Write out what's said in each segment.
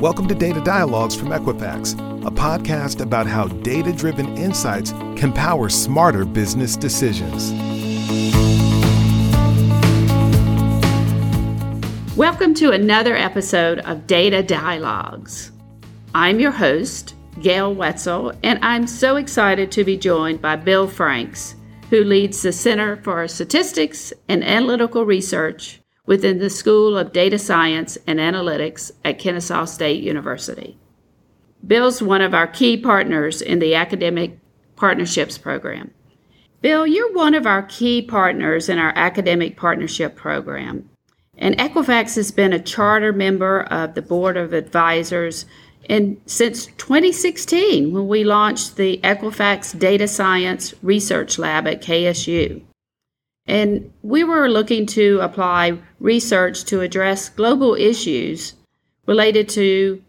Welcome to Data Dialogues from Equifax, a podcast about how data driven insights can power smarter business decisions. Welcome to another episode of Data Dialogues. I'm your host, Gail Wetzel, and I'm so excited to be joined by Bill Franks, who leads the Center for Statistics and Analytical Research within the School of Data Science and Analytics at Kennesaw State University. Bill's one of our key partners in the Academic Partnerships Program. Bill, you're one of our key partners in our Academic Partnership Program. And Equifax has been a charter member of the Board of Advisors and since 2016 when we launched the Equifax Data Science Research Lab at KSU. And we were looking to apply research to address global issues related to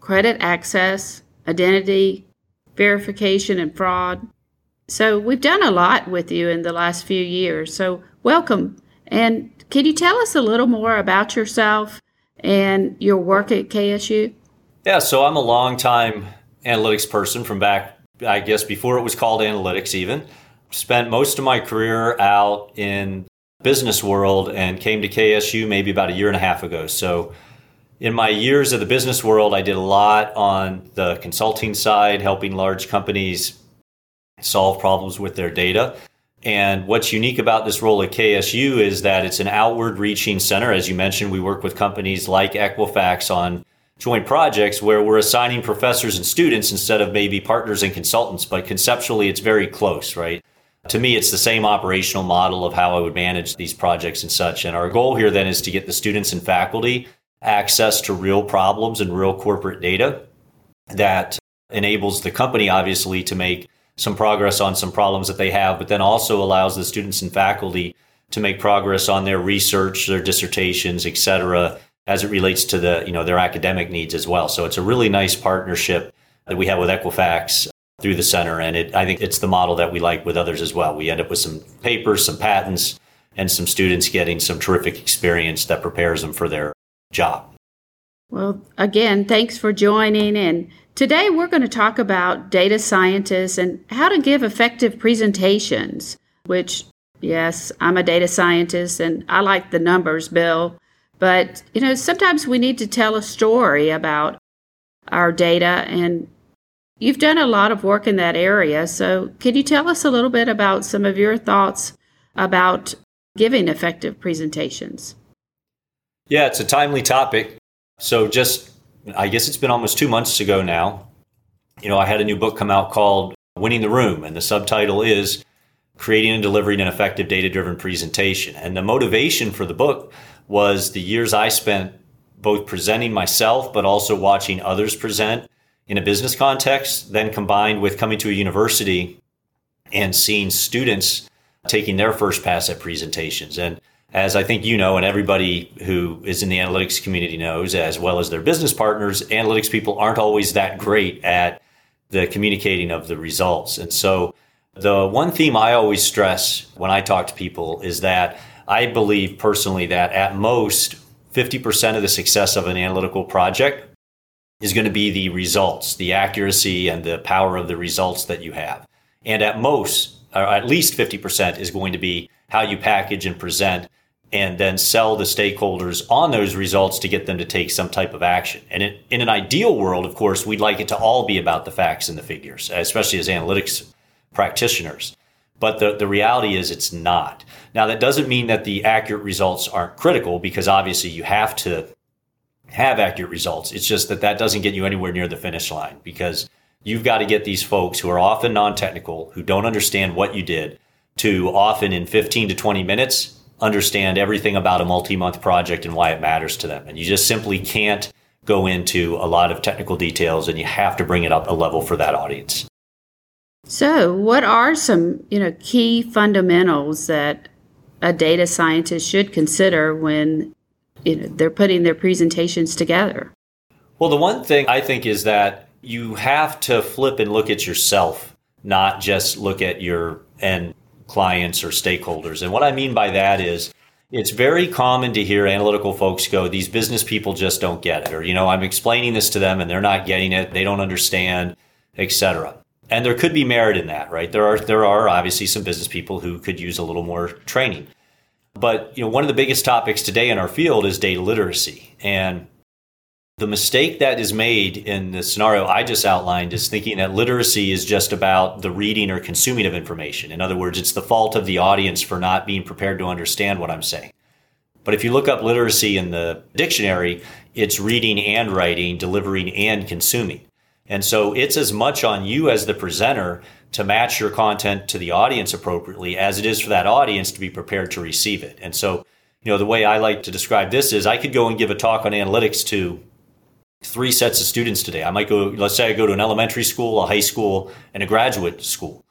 credit access, identity, verification, and fraud. So we've done a lot with you in the last few years. So welcome. And can you tell us a little more about yourself and your work at KSU? Yeah, so I'm a long time analytics person from back, I guess, before it was called analytics, even spent most of my career out in business world and came to KSU maybe about a year and a half ago. So in my years of the business world, I did a lot on the consulting side, helping large companies solve problems with their data. And what's unique about this role at KSU is that it's an outward reaching center. As you mentioned, we work with companies like Equifax on joint projects where we're assigning professors and students instead of maybe partners and consultants, but conceptually it's very close, right? To me, it's the same operational model of how I would manage these projects and such. And our goal here then is to get the students and faculty access to real problems and real corporate data that enables the company, obviously, to make some progress on some problems that they have, but then also allows the students and faculty to make progress on their research, their dissertations, et cetera, as it relates to the, you know, their academic needs as well. So it's a really nice partnership that we have with Equifax through the center. And it, I think it's the model that we like with others as well. We end up with some papers, some patents, and some students getting some terrific experience that prepares them for their job. Well, again, thanks for joining. And today we're going to talk about data scientists and how to give effective presentations, which, yes, I'm a data scientist and I like the numbers, Bill. But, you know, sometimes we need to tell a story about our data and You've done a lot of work in that area, so can you tell us a little bit about some of your thoughts about giving effective presentations? Yeah, it's a timely topic. So, just I guess it's been almost two months ago now. You know, I had a new book come out called Winning the Room, and the subtitle is Creating and Delivering an Effective Data Driven Presentation. And the motivation for the book was the years I spent both presenting myself, but also watching others present in a business context, then combined with coming to a university and seeing students taking their first pass at presentations. And as I think you know, and everybody who is in the analytics community knows, as well as their business partners, analytics people aren't always that great at the communicating of the results. And so the one theme I always stress when I talk to people is that I believe personally that at most 50% of the success of an analytical project is going to be the results, the accuracy and the power of the results that you have. And at most, or at least 50% is going to be how you package and present and then sell the stakeholders on those results to get them to take some type of action. And in, in an ideal world, of course, we'd like it to all be about the facts and the figures, especially as analytics practitioners. But the, the reality is it's not. Now, that doesn't mean that the accurate results aren't critical because obviously you have to have accurate results. It's just that that doesn't get you anywhere near the finish line because you've got to get these folks who are often non-technical, who don't understand what you did, to often in 15 to 20 minutes understand everything about a multi-month project and why it matters to them. And you just simply can't go into a lot of technical details and you have to bring it up a level for that audience. So, what are some, you know, key fundamentals that a data scientist should consider when you know, they're putting their presentations together. Well, the one thing I think is that you have to flip and look at yourself, not just look at your end clients or stakeholders. And what I mean by that is it's very common to hear analytical folks go, these business people just don't get it. Or, you know, I'm explaining this to them and they're not getting it. They don't understand, etc. And there could be merit in that, right? There are, there are obviously some business people who could use a little more training. But, you know, one of the biggest topics today in our field is data literacy. And the mistake that is made in the scenario I just outlined is thinking that literacy is just about the reading or consuming of information. In other words, it's the fault of the audience for not being prepared to understand what I'm saying. But if you look up literacy in the dictionary, it's reading and writing, delivering and consuming. And so it's as much on you as the presenter to match your content to the audience appropriately as it is for that audience to be prepared to receive it. And so, you know, the way I like to describe this is I could go and give a talk on analytics to three sets of students today. I might go, let's say I go to an elementary school, a high school, and a graduate school.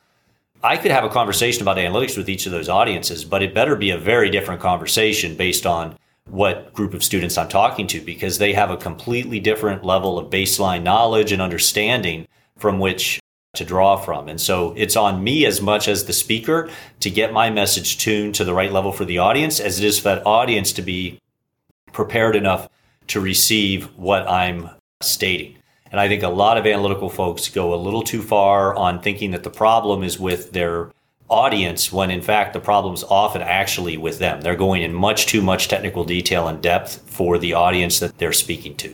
I could have a conversation about analytics with each of those audiences, but it better be a very different conversation based on what group of students I'm talking to because they have a completely different level of baseline knowledge and understanding from which to draw from. And so it's on me as much as the speaker to get my message tuned to the right level for the audience as it is for that audience to be prepared enough to receive what I'm stating. And I think a lot of analytical folks go a little too far on thinking that the problem is with their audience when in fact the problem's often actually with them. They're going in much too much technical detail and depth for the audience that they're speaking to.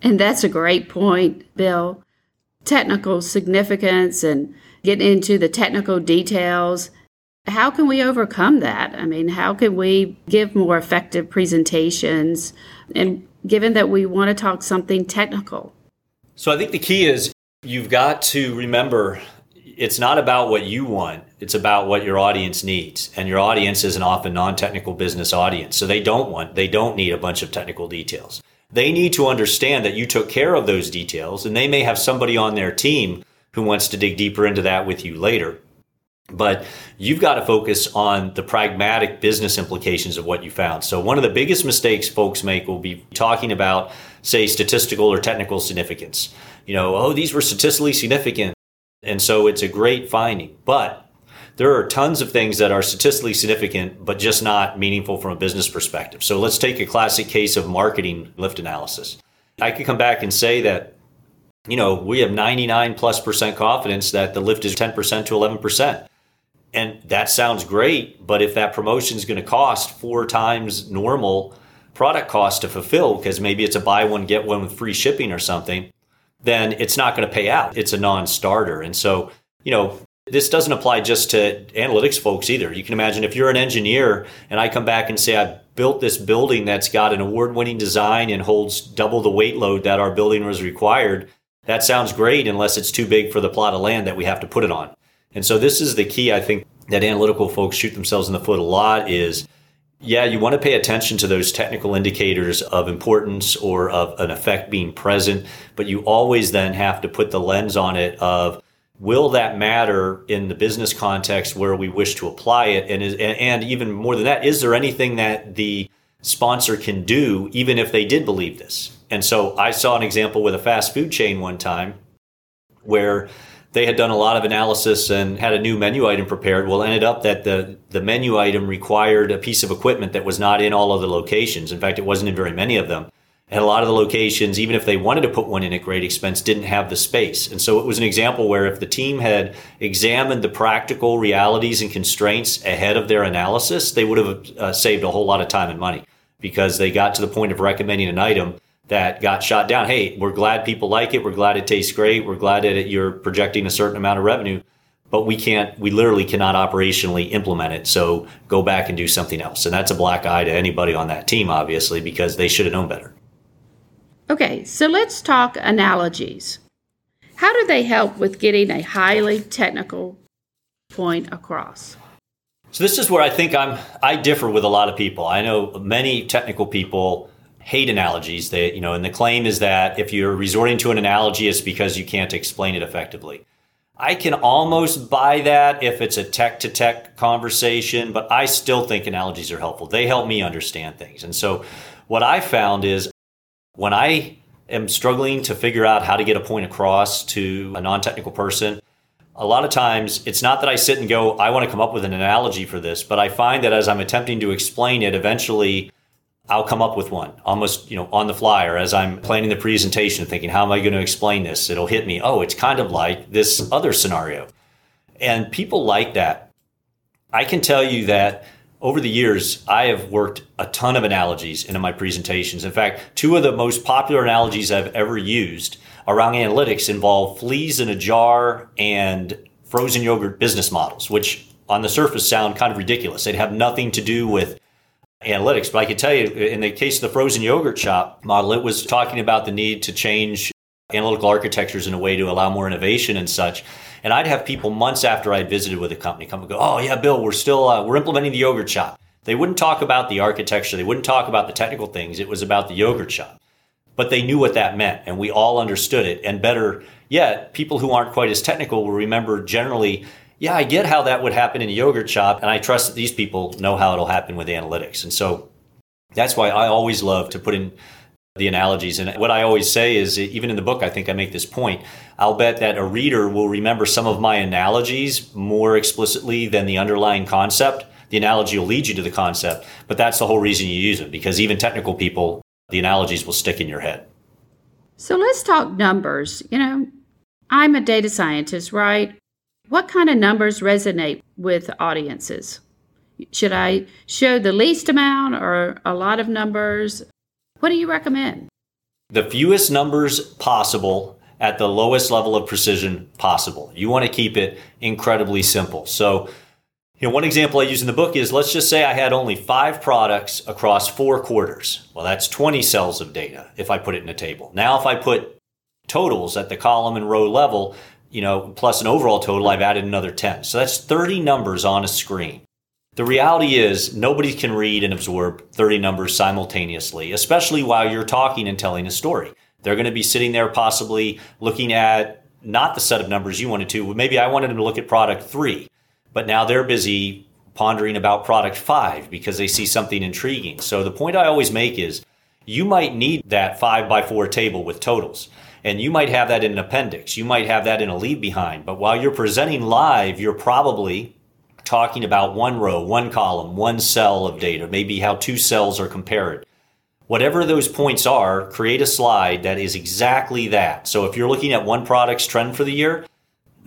And that's a great point, Bill. Technical significance and getting into the technical details. How can we overcome that? I mean, how can we give more effective presentations and given that we want to talk something technical. So I think the key is you've got to remember it's not about what you want, it's about what your audience needs. And your audience is an often non technical business audience. So they don't want, they don't need a bunch of technical details. They need to understand that you took care of those details and they may have somebody on their team who wants to dig deeper into that with you later. But you've got to focus on the pragmatic business implications of what you found. So, one of the biggest mistakes folks make will be talking about, say, statistical or technical significance. You know, oh, these were statistically significant. And so it's a great finding. But there are tons of things that are statistically significant, but just not meaningful from a business perspective. So, let's take a classic case of marketing lift analysis. I could come back and say that you know, we have 99 plus percent confidence that the lift is 10% to 11%. And that sounds great, but if that promotion is going to cost four times normal product cost to fulfill, because maybe it's a buy one, get one with free shipping or something, then it's not going to pay out. It's a non starter. And so, you know, this doesn't apply just to analytics folks either. You can imagine if you're an engineer and I come back and say, I've built this building that's got an award winning design and holds double the weight load that our building was required. That sounds great unless it's too big for the plot of land that we have to put it on. And so this is the key, I think, that analytical folks shoot themselves in the foot a lot is yeah, you want to pay attention to those technical indicators of importance or of an effect being present, but you always then have to put the lens on it of will that matter in the business context where we wish to apply it and is, and even more than that is there anything that the sponsor can do even if they did believe this and so i saw an example with a fast food chain one time where they had done a lot of analysis and had a new menu item prepared. Well, ended up that the, the menu item required a piece of equipment that was not in all of the locations. In fact, it wasn't in very many of them. And a lot of the locations, even if they wanted to put one in at great expense, didn't have the space. And so it was an example where if the team had examined the practical realities and constraints ahead of their analysis, they would have uh, saved a whole lot of time and money because they got to the point of recommending an item that got shot down. Hey, we're glad people like it. We're glad it tastes great. We're glad that you're projecting a certain amount of revenue, but we can't, we literally cannot operationally implement it. So go back and do something else. And that's a black eye to anybody on that team, obviously, because they should have known better. Okay, so let's talk analogies. How do they help with getting a highly technical point across? So this is where I think I'm I differ with a lot of people. I know many technical people hate analogies. They, you know, and the claim is that if you're resorting to an analogy, it's because you can't explain it effectively. I can almost buy that if it's a tech to tech conversation, but I still think analogies are helpful. They help me understand things. And so what I found is when I am struggling to figure out how to get a point across to a non technical person, a lot of times it's not that I sit and go, I want to come up with an analogy for this, but I find that as I'm attempting to explain it, eventually I'll come up with one almost, you know, on the fly or as I'm planning the presentation, thinking, how am I going to explain this? It'll hit me. Oh, it's kind of like this other scenario. And people like that. I can tell you that over the years, I have worked a ton of analogies into my presentations. In fact, two of the most popular analogies I've ever used around analytics involve fleas in a jar and frozen yogurt business models, which on the surface sound kind of ridiculous. They'd have nothing to do with analytics. But I can tell you, in the case of the frozen yogurt shop model, it was talking about the need to change analytical architectures in a way to allow more innovation and such. And I'd have people months after I'd visited with a company come and go, "Oh yeah, Bill, we're still uh, we're implementing the yogurt shop." They wouldn't talk about the architecture. They wouldn't talk about the technical things. It was about the yogurt shop. But they knew what that meant, and we all understood it. And better yet, people who aren't quite as technical will remember generally yeah, I get how that would happen in a yogurt shop, and I trust that these people know how it'll happen with analytics. And so that's why I always love to put in the analogies. And what I always say is, even in the book, I think I make this point. I'll bet that a reader will remember some of my analogies more explicitly than the underlying concept. The analogy will lead you to the concept, but that's the whole reason you use it because even technical people, the analogies will stick in your head. So let's talk numbers. You know, I'm a data scientist, right? What kind of numbers resonate with audiences? Should I show the least amount or a lot of numbers? What do you recommend? The fewest numbers possible at the lowest level of precision possible. You want to keep it incredibly simple. So, you know, one example I use in the book is let's just say I had only five products across four quarters. Well, that's 20 cells of data if I put it in a table. Now, if I put totals at the column and row level, you know, plus an overall total, I've added another 10. So that's 30 numbers on a screen. The reality is nobody can read and absorb 30 numbers simultaneously, especially while you're talking and telling a story. They're going to be sitting there possibly looking at not the set of numbers you wanted to. Maybe I wanted them to look at product three, but now they're busy pondering about product five because they see something intriguing. So the point I always make is you might need that five by four table with totals. And you might have that in an appendix. You might have that in a leave behind. But while you're presenting live, you're probably talking about one row, one column, one cell of data, maybe how two cells are compared. Whatever those points are, create a slide that is exactly that. So if you're looking at one product's trend for the year,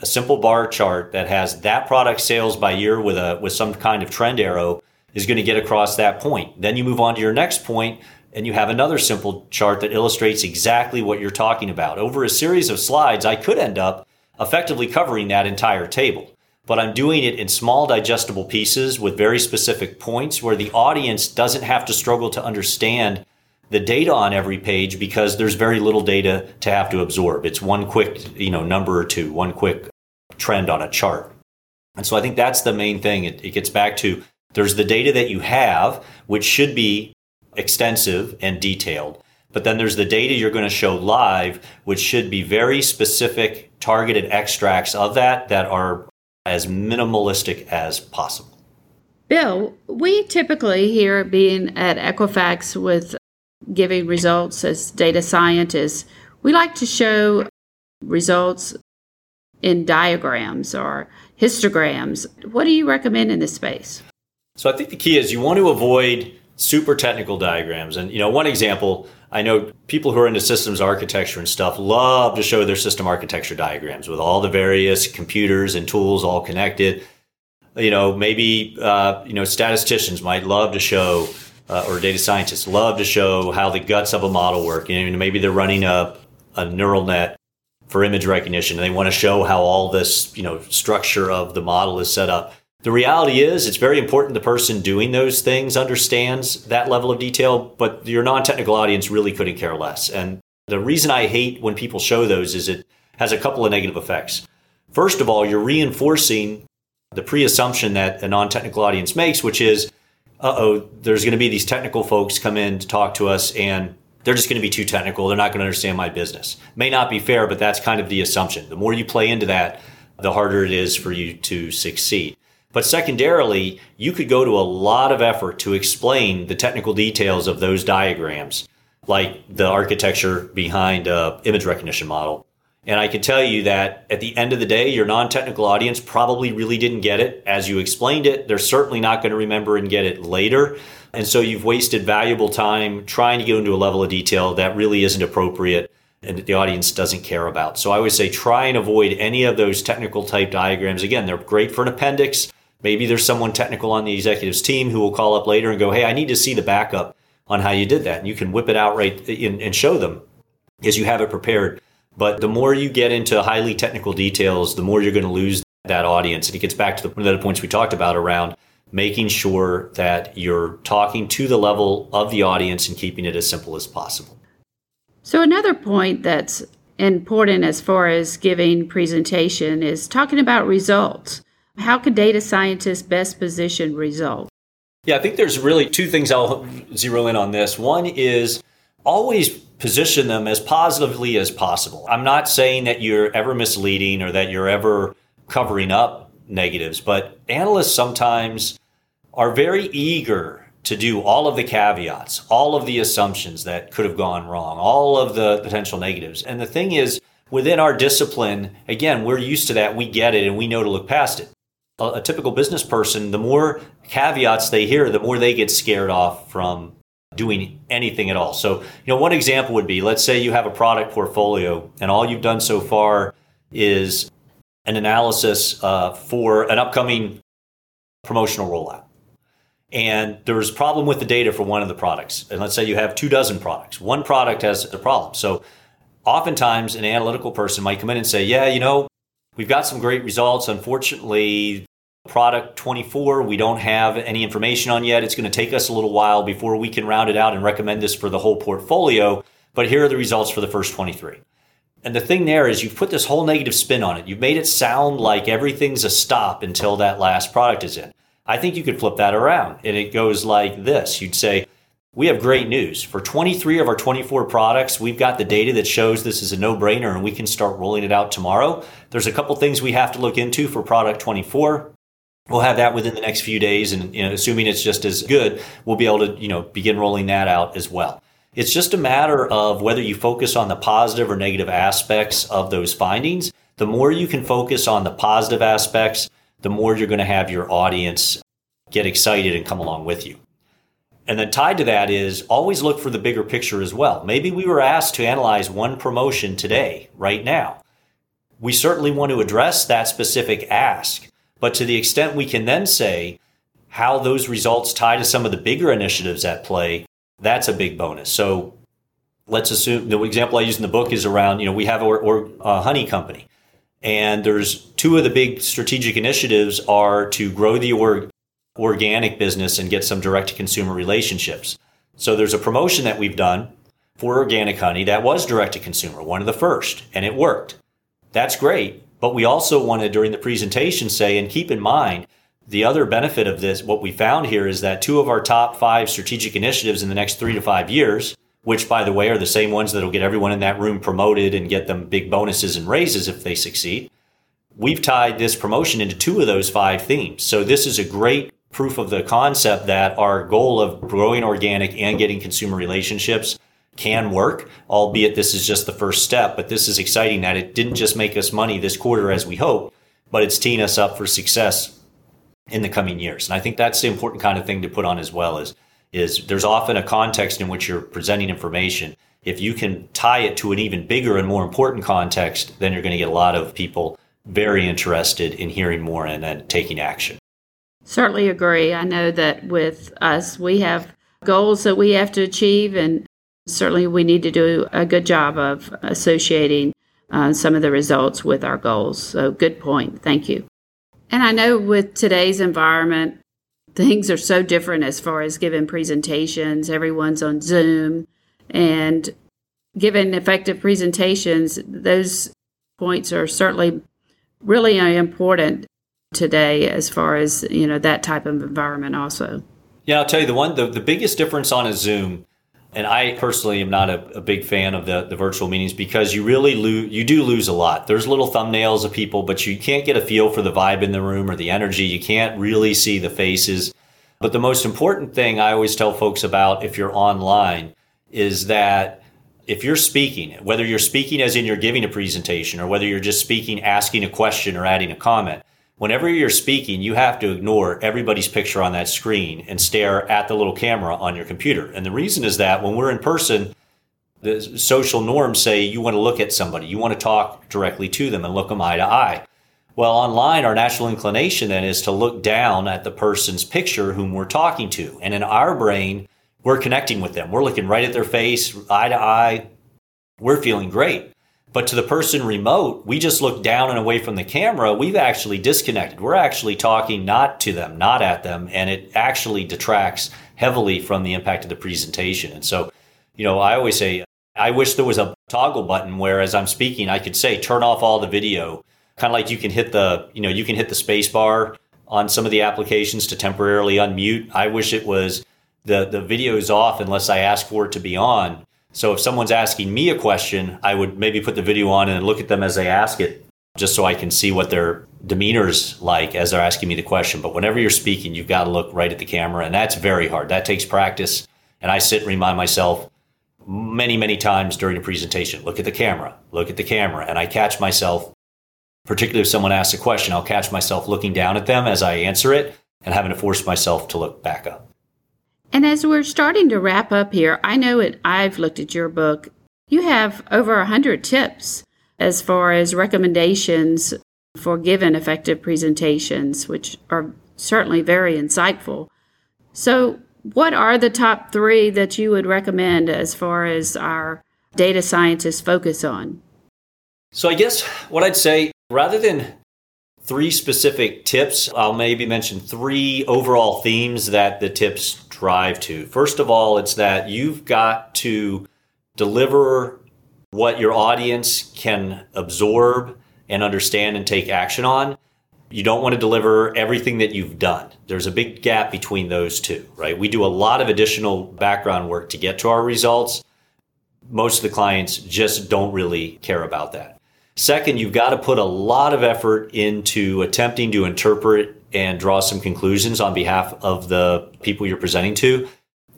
a simple bar chart that has that product sales by year with a with some kind of trend arrow is going to get across that point. Then you move on to your next point and you have another simple chart that illustrates exactly what you're talking about. Over a series of slides, I could end up effectively covering that entire table. But I'm doing it in small digestible pieces with very specific points where the audience doesn't have to struggle to understand the data on every page because there's very little data to have to absorb. It's one quick, you know, number or two, one quick trend on a chart. And so I think that's the main thing. It, it gets back to there's the data that you have, which should be extensive and detailed. But then there's the data you're going to show live, which should be very specific, targeted extracts of that that are as minimalistic as possible. Bill, we typically here being at Equifax with giving results as data scientists, we like to show results in diagrams or histograms. What do you recommend in this space? So I think the key is you want to avoid super technical diagrams. And, you know, one example, I know people who are into systems architecture and stuff love to show their system architecture diagrams with all the various computers and tools all connected. You know, maybe, uh, you know, statisticians might love to show, uh, or data scientists love to show how the guts of a model work. You know, maybe they're running a, a neural net for image recognition and they want to show how all this, you know, structure of the model is set up the reality is, it's very important the person doing those things understands that level of detail, but your non technical audience really couldn't care less. And the reason I hate when people show those is it has a couple of negative effects. First of all, you're reinforcing the pre assumption that a non technical audience makes, which is, uh oh, there's going to be these technical folks come in to talk to us and they're just going to be too technical. They're not going to understand my business. May not be fair, but that's kind of the assumption. The more you play into that, the harder it is for you to succeed. But secondarily, you could go to a lot of effort to explain the technical details of those diagrams, like the architecture behind a image recognition model. And I can tell you that at the end of the day, your non technical audience probably really didn't get it as you explained it. They're certainly not going to remember and get it later. And so you've wasted valuable time trying to go into a level of detail that really isn't appropriate and that the audience doesn't care about. So I would say try and avoid any of those technical type diagrams. Again, they're great for an appendix. Maybe there's someone technical on the executives team who will call up later and go, Hey, I need to see the backup on how you did that. And you can whip it out right in, and show them as you have it prepared. But the more you get into highly technical details, the more you're going to lose that audience. And it gets back to the, one of the points we talked about around making sure that you're talking to the level of the audience and keeping it as simple as possible. So, another point that's important as far as giving presentation is talking about results. How can data scientists best position results? Yeah, I think there's really two things I'll zero in on this. One is always position them as positively as possible. I'm not saying that you're ever misleading or that you're ever covering up negatives, but analysts sometimes are very eager to do all of the caveats, all of the assumptions that could have gone wrong, all of the potential negatives. And the thing is, within our discipline, again, we're used to that. We get it and we know to look past it. A, a typical business person, the more caveats they hear, the more they get scared off from doing anything at all. So, you know, one example would be let's say you have a product portfolio and all you've done so far is an analysis uh, for an upcoming promotional rollout. And there's a problem with the data for one of the products. And let's say you have two dozen products. One product has a problem. So oftentimes an analytical person might come in and say, yeah, you know, we've got some great results. Unfortunately, product 24 we don't have any information on yet. It's going to take us a little while before we can round it out and recommend this for the whole portfolio but here are the results for the first 23 and the thing there is you've put this whole negative spin on it. You've made it sound like everything's a stop until that last product is in. I think you could flip that around and it goes like this. You'd say we have great news. For 23 of our 24 products, we've got the data that shows this is a no brainer and we can start rolling it out tomorrow. There's a couple things we have to look into for product 24 we'll have that within the next few days and you know, assuming it's just as good we'll be able to you know begin rolling that out as well it's just a matter of whether you focus on the positive or negative aspects of those findings the more you can focus on the positive aspects the more you're going to have your audience get excited and come along with you and then tied to that is always look for the bigger picture as well. Maybe we were asked to analyze one promotion today right now. We certainly want to address that specific ask. But to the extent we can then say how those results tie to some of the bigger initiatives at play, that's a big bonus. So let's assume the example I use in the book is around, you know, we have our, honey company. And there's two of the big strategic initiatives are to grow the org- organic business and get some direct to consumer relationships. So there's a promotion that we've done for organic honey that was direct to consumer, one of the first, and it worked. That's great. But we also wanted during the presentation say, and keep in mind, the other benefit of this, what we found here is that two of our top five strategic initiatives in the next three to five years, which by the way are the same ones that'll get everyone in that room promoted and get them big bonuses and raises if they succeed. We've tied this promotion into two of those five themes. So this is a great proof of the concept that our goal of growing organic and getting consumer relationships can work, albeit this is just the first step. But this is exciting that it didn't just make us money this quarter as we hope, but it's teeing us up for success in the coming years. And I think that's the important kind of thing to put on as well is, is there's often a context in which you're presenting information. If you can tie it to an even bigger and more important context, then you're going to get a lot of people very interested in hearing more and then taking action. Certainly agree. I know that with us, we have goals that we have to achieve, and Certainly, we need to do a good job of associating uh, some of the results with our goals. So, good point. Thank you. And I know with today's environment, things are so different as far as giving presentations. Everyone's on Zoom and giving effective presentations. Those points are certainly really important today as far as you know that type of environment also yeah i'll tell you the one the, the biggest difference on a zoom and I personally am not a, a, big fan of the, the virtual meetings because you really lose you do lose a lot. There's little thumbnails of people, but you can't get a feel for the vibe in the room or the energy. You can't really see the faces. But the most important thing I always tell folks about if you're online is that if you're speaking, whether you're speaking as in you're giving a presentation or whether you're just speaking, asking a question or adding a comment, whenever you're speaking, you have to ignore everybody's picture on that screen and stare at the little camera on your computer. And the reason is that when we're in person, the social norms say you want to look at somebody, you want to talk directly to them and look them eye to eye. Well, online, our natural inclination then is to look down at the person's picture whom we're talking to. And in our brain, we're connecting with them. We're looking right at their face, eye to eye. We're feeling great. But to the person remote, we just look down and away from the camera. We've actually disconnected. We're actually talking not to them, not at them. And it actually detracts heavily from the impact of the presentation. And so, you know, I always say, I wish there was a toggle button where as I'm speaking, I could say, turn off all the video kind of like you can hit the you know you can hit the space bar on some of the applications to temporarily unmute. I wish it was the the video is off unless I ask for it to be on. So if someone's asking me a question, I would maybe put the video on and look at them as they ask it, just so I can see what their demeanor's like as they're asking me the question. But whenever you're speaking, you've got to look right at the camera, and that's very hard. That takes practice. And I sit and remind myself many, many times during a presentation, look at the camera, look at the camera. And I catch myself particularly if someone asks a question, I'll catch myself looking down at them as I answer it and having to force myself to look back up. And as we're starting to wrap up here, I know it I've looked at your book. You have over a hundred tips as far as recommendations for given effective presentations, which are certainly very insightful. So, what are the top three that you would recommend as far as our data scientists focus on? So, I guess what I'd say Rather than three specific tips, I'll maybe mention three overall themes that the tips drive to. First of all, it's that you've got to deliver what your audience can absorb and understand and take action on. You don't want to deliver everything that you've done. There's a big gap between those two, right? We do a lot of additional background work to get to our results. Most of the clients just don't really care about that. Second, you've got to put a lot of effort into attempting to interpret and draw some conclusions on behalf of the people you're presenting to.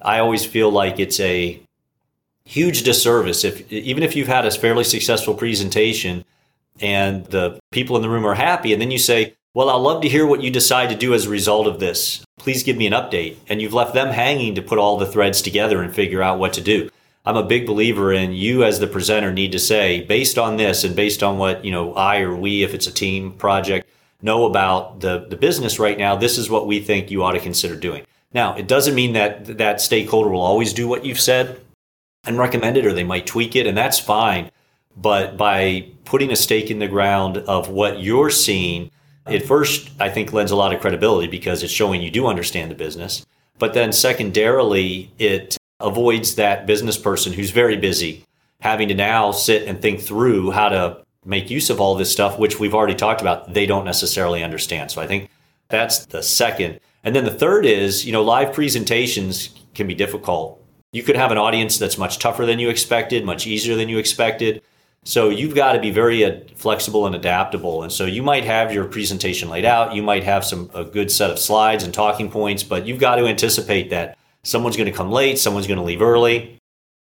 I always feel like it's a huge disservice if even if you've had a fairly successful presentation and the people in the room are happy and then you say, "Well, I'd love to hear what you decide to do as a result of this. Please give me an update." And you've left them hanging to put all the threads together and figure out what to do. I'm a big believer in you as the presenter need to say, based on this and based on what, you know, I or we, if it's a team project, know about the, the business right now, this is what we think you ought to consider doing. Now, it doesn't mean that that stakeholder will always do what you've said and recommend it, or they might tweak it, and that's fine. But by putting a stake in the ground of what you're seeing, it first, I think, lends a lot of credibility because it's showing you do understand the business. But then secondarily, it avoids that business person who's very busy having to now sit and think through how to make use of all this stuff, which we've already talked about, they don't necessarily understand. So I think that's the second. And then the third is, you know, live presentations can be difficult. You could have an audience that's much tougher than you expected, much easier than you expected. So you've got to be very uh, flexible and adaptable. And so you might have your presentation laid out, you might have some a good set of slides and talking points, but you've got to anticipate that someone's going to come late, someone's going to leave early.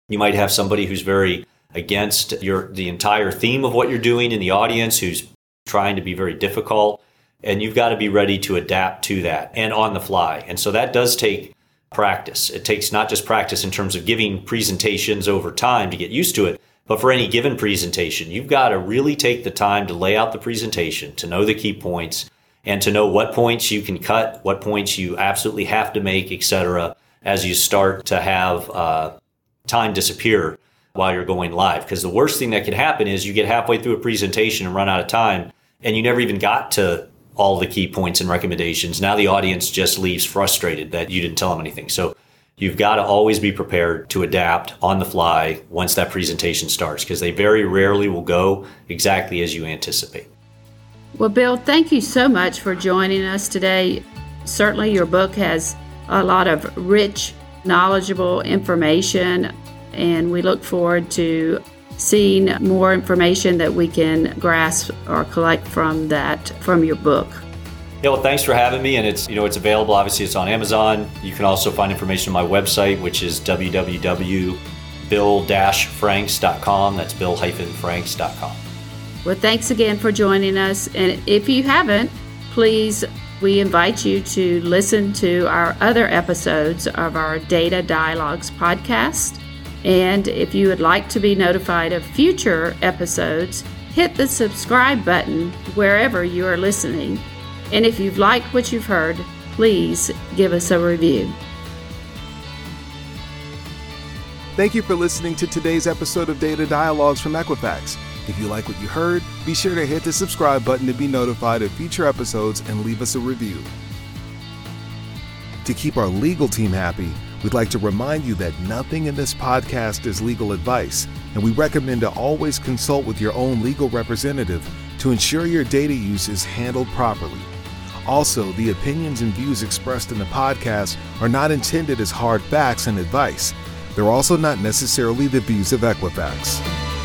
You might have somebody who's very against your the entire theme of what you're doing in the audience who's trying to be very difficult and you've got to be ready to adapt to that and on the fly. And so that does take practice. It takes not just practice in terms of giving presentations over time to get used to it, but for any given presentation, you've got to really take the time to lay out the presentation, to know the key points, and to know what points you can cut, what points you absolutely have to make, etc as you start to have uh, time disappear while you're going live. Because the worst thing that could happen is you get halfway through a presentation and run out of time, and you never even got to all the key points and recommendations. Now the audience just leaves frustrated that you didn't tell them anything. So you've got to always be prepared to adapt on the fly once that presentation starts because they very rarely will go exactly as you anticipate. Well, Bill, thank you so much for joining us today. Certainly, your book has a lot of rich, knowledgeable information, and we look forward to seeing more information that we can grasp or collect from that from your book. Yeah, well, thanks for having me, and it's you know it's available. Obviously, it's on Amazon. You can also find information on my website, which is www bill-franks.com. That's bill-franks.com. Well, thanks again for joining us. And if you haven't, please, we invite you to listen to our other episodes of our Data Dialogues podcast. And if you would like to be notified of future episodes, hit the subscribe button wherever you are listening. And if you've liked what you've heard, please give us a review. Thank you for listening to today's episode of Data Dialogues from Equifax. If you like what you heard, be sure to hit the subscribe button to be notified of future episodes and leave us a review. To keep our legal team happy, we'd like to remind you that nothing in this podcast is legal advice, and we recommend to always consult with your own legal representative to ensure your data use is handled properly. Also, the opinions and views expressed in the podcast are not intended as hard facts and advice. They're also not necessarily the views of Equifax.